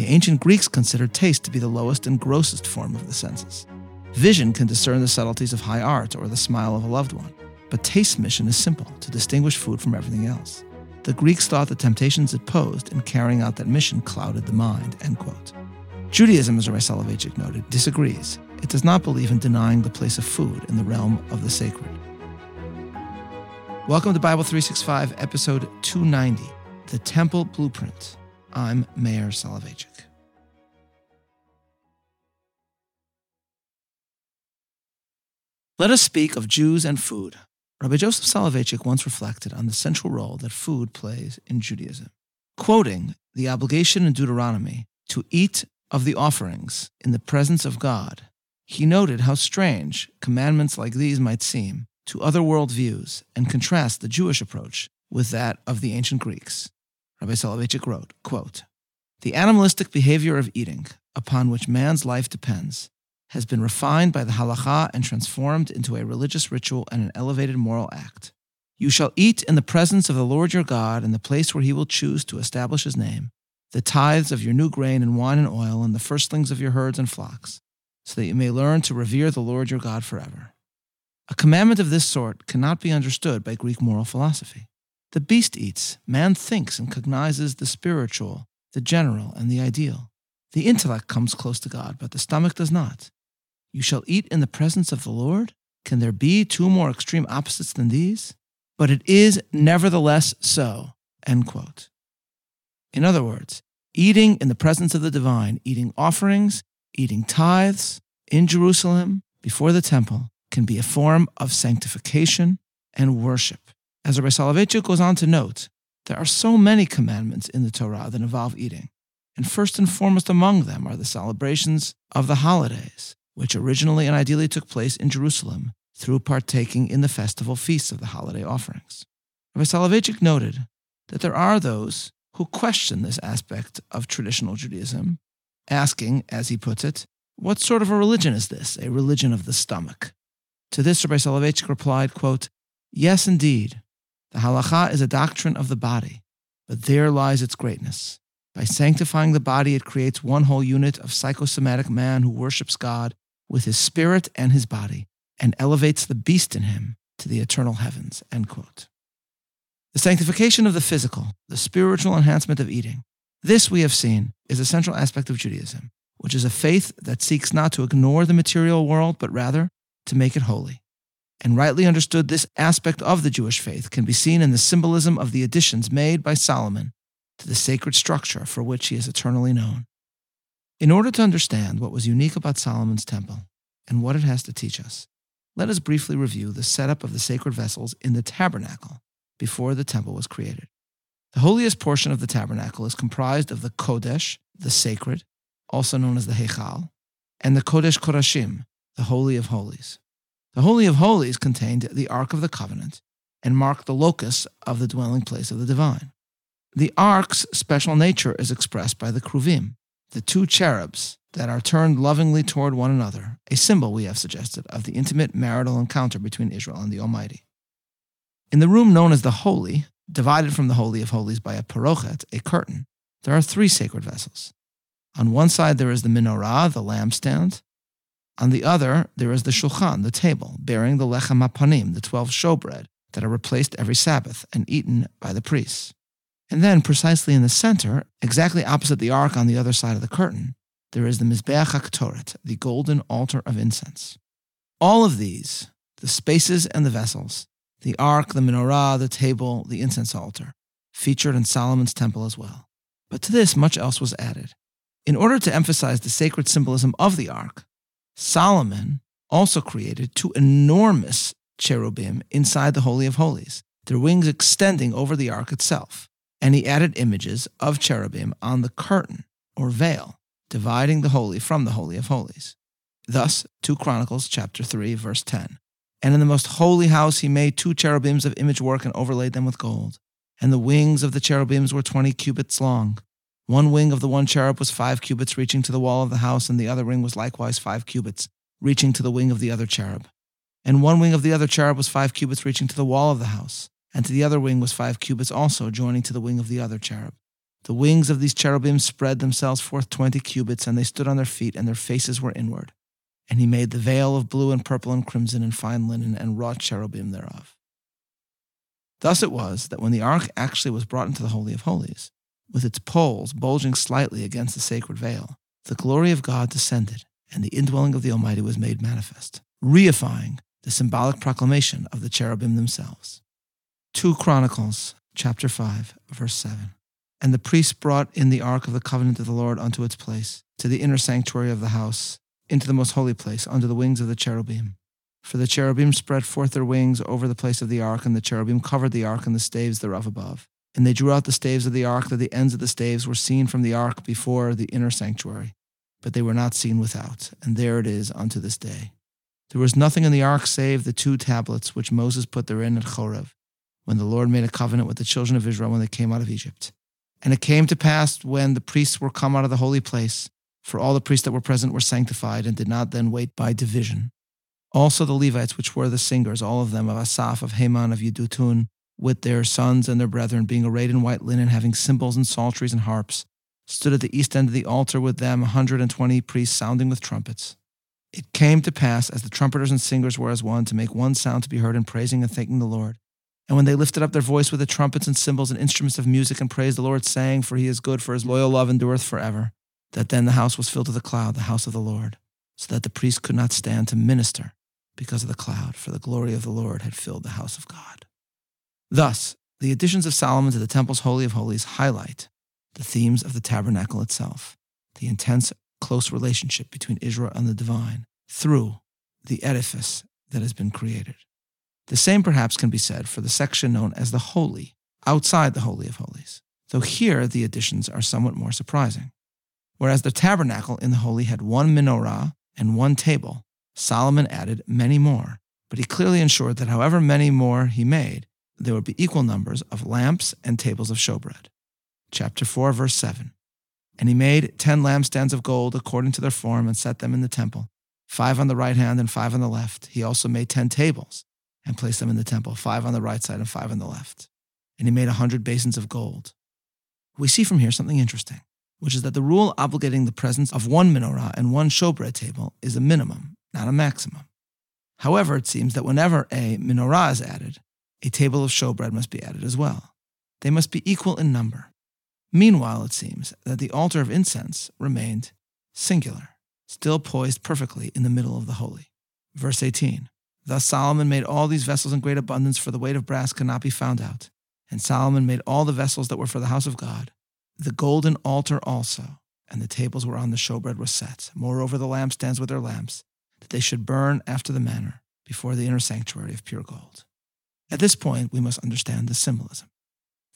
The ancient Greeks considered taste to be the lowest and grossest form of the senses. Vision can discern the subtleties of high art or the smile of a loved one, but taste's mission is simple to distinguish food from everything else. The Greeks thought the temptations it posed in carrying out that mission clouded the mind. End quote. Judaism, as Rabbi Soloveitchik noted, disagrees. It does not believe in denying the place of food in the realm of the sacred. Welcome to Bible 365, episode 290, The Temple Blueprint. I'm Meir Soloveichik. Let us speak of Jews and food. Rabbi Joseph Soloveitchik once reflected on the central role that food plays in Judaism. Quoting the obligation in Deuteronomy to eat of the offerings in the presence of God, he noted how strange commandments like these might seem to other worldviews and contrast the Jewish approach with that of the ancient Greeks. Rabbi Soloveitchik wrote, quote, The animalistic behavior of eating, upon which man's life depends, has been refined by the halacha and transformed into a religious ritual and an elevated moral act. You shall eat in the presence of the Lord your God in the place where he will choose to establish his name, the tithes of your new grain and wine and oil, and the firstlings of your herds and flocks, so that you may learn to revere the Lord your God forever. A commandment of this sort cannot be understood by Greek moral philosophy. The beast eats, man thinks and cognizes the spiritual, the general, and the ideal. The intellect comes close to God, but the stomach does not. You shall eat in the presence of the Lord? Can there be two more extreme opposites than these? But it is nevertheless so. End quote. In other words, eating in the presence of the divine, eating offerings, eating tithes in Jerusalem before the temple can be a form of sanctification and worship. As Rabbi Soloveitchik goes on to note, there are so many commandments in the Torah that involve eating, and first and foremost among them are the celebrations of the holidays, which originally and ideally took place in Jerusalem through partaking in the festival feasts of the holiday offerings. Rabbi Soloveitchik noted that there are those who question this aspect of traditional Judaism, asking, as he puts it, what sort of a religion is this, a religion of the stomach? To this, Rabbi Soloveitchik replied, quote, Yes, indeed, the halacha is a doctrine of the body, but there lies its greatness. By sanctifying the body, it creates one whole unit of psychosomatic man who worships God with his spirit and his body and elevates the beast in him to the eternal heavens. The sanctification of the physical, the spiritual enhancement of eating, this we have seen is a central aspect of Judaism, which is a faith that seeks not to ignore the material world, but rather to make it holy. And rightly understood, this aspect of the Jewish faith can be seen in the symbolism of the additions made by Solomon to the sacred structure for which he is eternally known. In order to understand what was unique about Solomon's temple and what it has to teach us, let us briefly review the setup of the sacred vessels in the tabernacle before the temple was created. The holiest portion of the tabernacle is comprised of the Kodesh, the sacred, also known as the Heichal, and the Kodesh Kodashim, the Holy of Holies. The Holy of Holies contained the Ark of the Covenant and marked the locus of the dwelling place of the divine. The ark's special nature is expressed by the kruvim, the two cherubs that are turned lovingly toward one another, a symbol, we have suggested, of the intimate marital encounter between Israel and the Almighty. In the room known as the Holy, divided from the Holy of Holies by a parochet, a curtain, there are three sacred vessels. On one side there is the menorah, the lampstand. On the other, there is the shulchan, the table, bearing the lechem hapanim, the twelve showbread, that are replaced every Sabbath and eaten by the priests. And then, precisely in the center, exactly opposite the ark on the other side of the curtain, there is the Mizbeach HaKtoret, the golden altar of incense. All of these, the spaces and the vessels, the ark, the menorah, the table, the incense altar, featured in Solomon's temple as well. But to this, much else was added. In order to emphasize the sacred symbolism of the ark, Solomon also created two enormous cherubim inside the Holy of Holies, their wings extending over the ark itself and he added images of cherubim on the curtain or veil, dividing the holy from the holy of holies. Thus, 2 Chronicles chapter 3 verse 10. And in the most holy house he made two cherubims of image work and overlaid them with gold. And the wings of the cherubims were 20 cubits long. One wing of the one cherub was 5 cubits reaching to the wall of the house, and the other wing was likewise 5 cubits reaching to the wing of the other cherub. And one wing of the other cherub was 5 cubits reaching to the wall of the house and to the other wing was five cubits also, joining to the wing of the other cherub. The wings of these cherubim spread themselves forth twenty cubits, and they stood on their feet, and their faces were inward. And he made the veil of blue and purple and crimson and fine linen, and wrought cherubim thereof. Thus it was that when the ark actually was brought into the Holy of Holies, with its poles bulging slightly against the sacred veil, the glory of God descended, and the indwelling of the Almighty was made manifest, reifying the symbolic proclamation of the cherubim themselves. 2 Chronicles chapter 5 verse 7. And the priests brought in the ark of the covenant of the Lord unto its place, to the inner sanctuary of the house, into the most holy place, under the wings of the cherubim. For the cherubim spread forth their wings over the place of the ark, and the cherubim covered the ark and the staves thereof above. And they drew out the staves of the ark, that the ends of the staves were seen from the ark before the inner sanctuary, but they were not seen without. And there it is unto this day. There was nothing in the ark save the two tablets which Moses put therein at Horeb, when the Lord made a covenant with the children of Israel when they came out of Egypt. And it came to pass when the priests were come out of the holy place, for all the priests that were present were sanctified and did not then wait by division. Also the Levites, which were the singers, all of them of Asaph, of Heman, of Yedutun, with their sons and their brethren, being arrayed in white linen, having cymbals and psalteries and harps, stood at the east end of the altar with them a hundred and twenty priests sounding with trumpets. It came to pass, as the trumpeters and singers were as one, to make one sound to be heard in praising and thanking the Lord. And when they lifted up their voice with the trumpets and cymbals and instruments of music and praised the Lord, saying, For he is good, for his loyal love endureth forever, that then the house was filled with a cloud, the house of the Lord, so that the priest could not stand to minister because of the cloud, for the glory of the Lord had filled the house of God. Thus, the additions of Solomon to the temple's Holy of Holies highlight the themes of the tabernacle itself, the intense, close relationship between Israel and the divine through the edifice that has been created. The same perhaps can be said for the section known as the Holy, outside the Holy of Holies, though here the additions are somewhat more surprising. Whereas the tabernacle in the Holy had one menorah and one table, Solomon added many more, but he clearly ensured that however many more he made, there would be equal numbers of lamps and tables of showbread. Chapter 4, verse 7. And he made ten lampstands of gold according to their form and set them in the temple, five on the right hand and five on the left. He also made ten tables and placed them in the temple, five on the right side and five on the left. And he made a hundred basins of gold. We see from here something interesting, which is that the rule obligating the presence of one menorah and one showbread table is a minimum, not a maximum. However, it seems that whenever a menorah is added, a table of showbread must be added as well. They must be equal in number. Meanwhile, it seems that the altar of incense remained singular, still poised perfectly in the middle of the holy. Verse 18 Thus Solomon made all these vessels in great abundance, for the weight of brass could not be found out. And Solomon made all the vessels that were for the house of God, the golden altar also, and the tables whereon the showbread was set. Moreover, the lampstands with their lamps, that they should burn after the manner before the inner sanctuary of pure gold. At this point, we must understand the symbolism.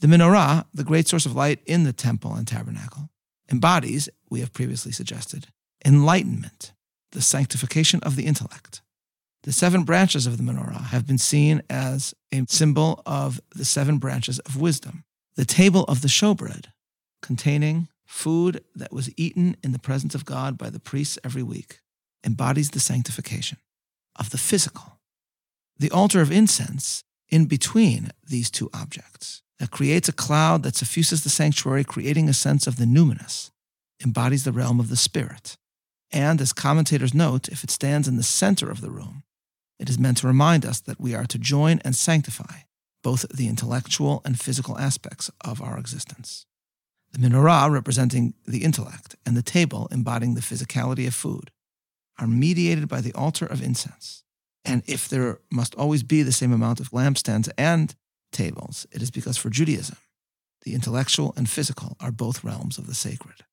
The menorah, the great source of light in the temple and tabernacle, embodies, we have previously suggested, enlightenment, the sanctification of the intellect. The seven branches of the menorah have been seen as a symbol of the seven branches of wisdom. The table of the showbread, containing food that was eaten in the presence of God by the priests every week, embodies the sanctification of the physical. The altar of incense, in between these two objects, that creates a cloud that suffuses the sanctuary, creating a sense of the numinous, embodies the realm of the spirit. And as commentators note, if it stands in the center of the room, it is meant to remind us that we are to join and sanctify both the intellectual and physical aspects of our existence. The menorah, representing the intellect, and the table, embodying the physicality of food, are mediated by the altar of incense. And if there must always be the same amount of lampstands and tables, it is because for Judaism, the intellectual and physical are both realms of the sacred.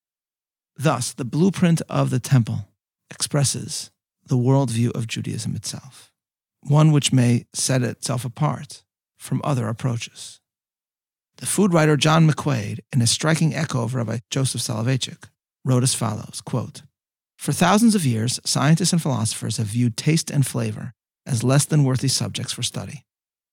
Thus, the blueprint of the temple expresses the worldview of Judaism itself one which may set itself apart from other approaches. The food writer John McQuaid, in a striking echo of Rabbi Joseph Soloveitchik, wrote as follows quote, For thousands of years, scientists and philosophers have viewed taste and flavor as less than worthy subjects for study.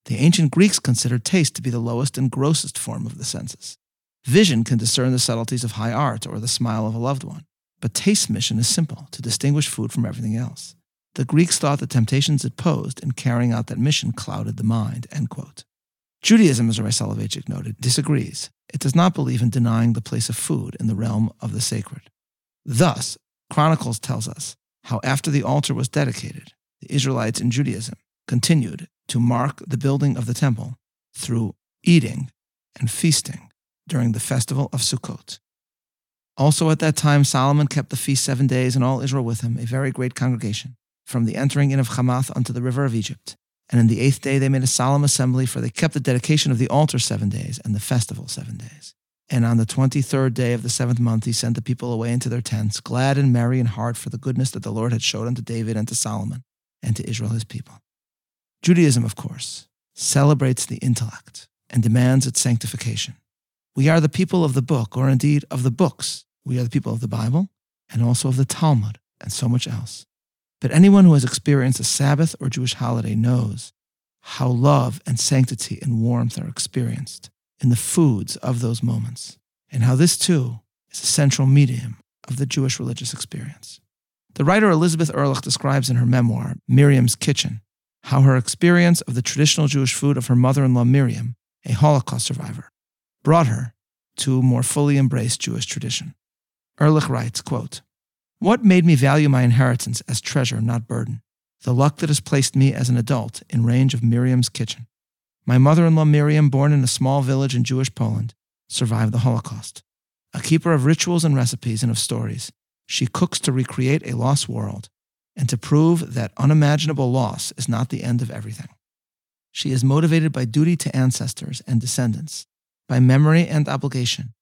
The ancient Greeks considered taste to be the lowest and grossest form of the senses. Vision can discern the subtleties of high art or the smile of a loved one, but taste's mission is simple to distinguish food from everything else. The Greeks thought the temptations it posed in carrying out that mission clouded the mind. Judaism, as Rabbi Soloveitchik noted, disagrees it does not believe in denying the place of food in the realm of the sacred. Thus, Chronicles tells us how after the altar was dedicated, the Israelites in Judaism continued to mark the building of the temple through eating and feasting during the festival of Sukkot. Also at that time, Solomon kept the feast seven days, and all Israel with him, a very great congregation, from the entering in of Hamath unto the river of Egypt. And in the eighth day they made a solemn assembly, for they kept the dedication of the altar seven days, and the festival seven days. And on the twenty third day of the seventh month he sent the people away into their tents, glad and merry in heart for the goodness that the Lord had showed unto David and to Solomon, and to Israel his people. Judaism, of course, celebrates the intellect and demands its sanctification. We are the people of the book, or indeed of the books. We are the people of the Bible and also of the Talmud and so much else. But anyone who has experienced a Sabbath or Jewish holiday knows how love and sanctity and warmth are experienced in the foods of those moments, and how this too is a central medium of the Jewish religious experience. The writer Elizabeth Ehrlich describes in her memoir, Miriam's Kitchen, how her experience of the traditional Jewish food of her mother in law Miriam, a Holocaust survivor, brought her to more fully embrace Jewish tradition. Ehrlich writes, quote, What made me value my inheritance as treasure, not burden? The luck that has placed me as an adult in range of Miriam's kitchen. My mother in law Miriam, born in a small village in Jewish Poland, survived the Holocaust. A keeper of rituals and recipes and of stories, she cooks to recreate a lost world and to prove that unimaginable loss is not the end of everything. She is motivated by duty to ancestors and descendants, by memory and obligation,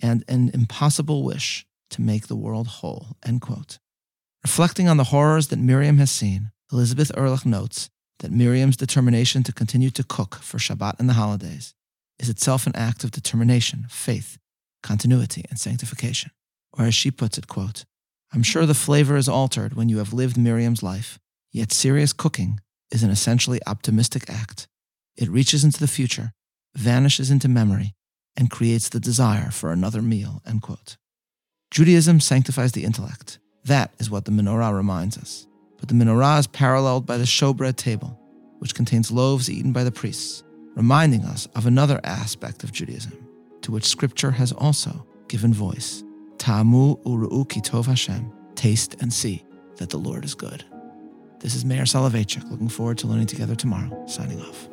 and an impossible wish to make the world whole. Reflecting on the horrors that Miriam has seen, Elizabeth Ehrlich notes that Miriam's determination to continue to cook for Shabbat and the holidays is itself an act of determination, faith, continuity, and sanctification. Or as she puts it, quote, I'm sure the flavor is altered when you have lived Miriam's life, yet serious cooking is an essentially optimistic act. It reaches into the future, vanishes into memory, and creates the desire for another meal. End quote. Judaism sanctifies the intellect. That is what the menorah reminds us. But the menorah is paralleled by the showbread table, which contains loaves eaten by the priests, reminding us of another aspect of Judaism, to which Scripture has also given voice. Ta'amu uru'u kitov Hashem. Taste and see that the Lord is good. This is Meir Soloveichik, looking forward to learning together tomorrow. Signing off.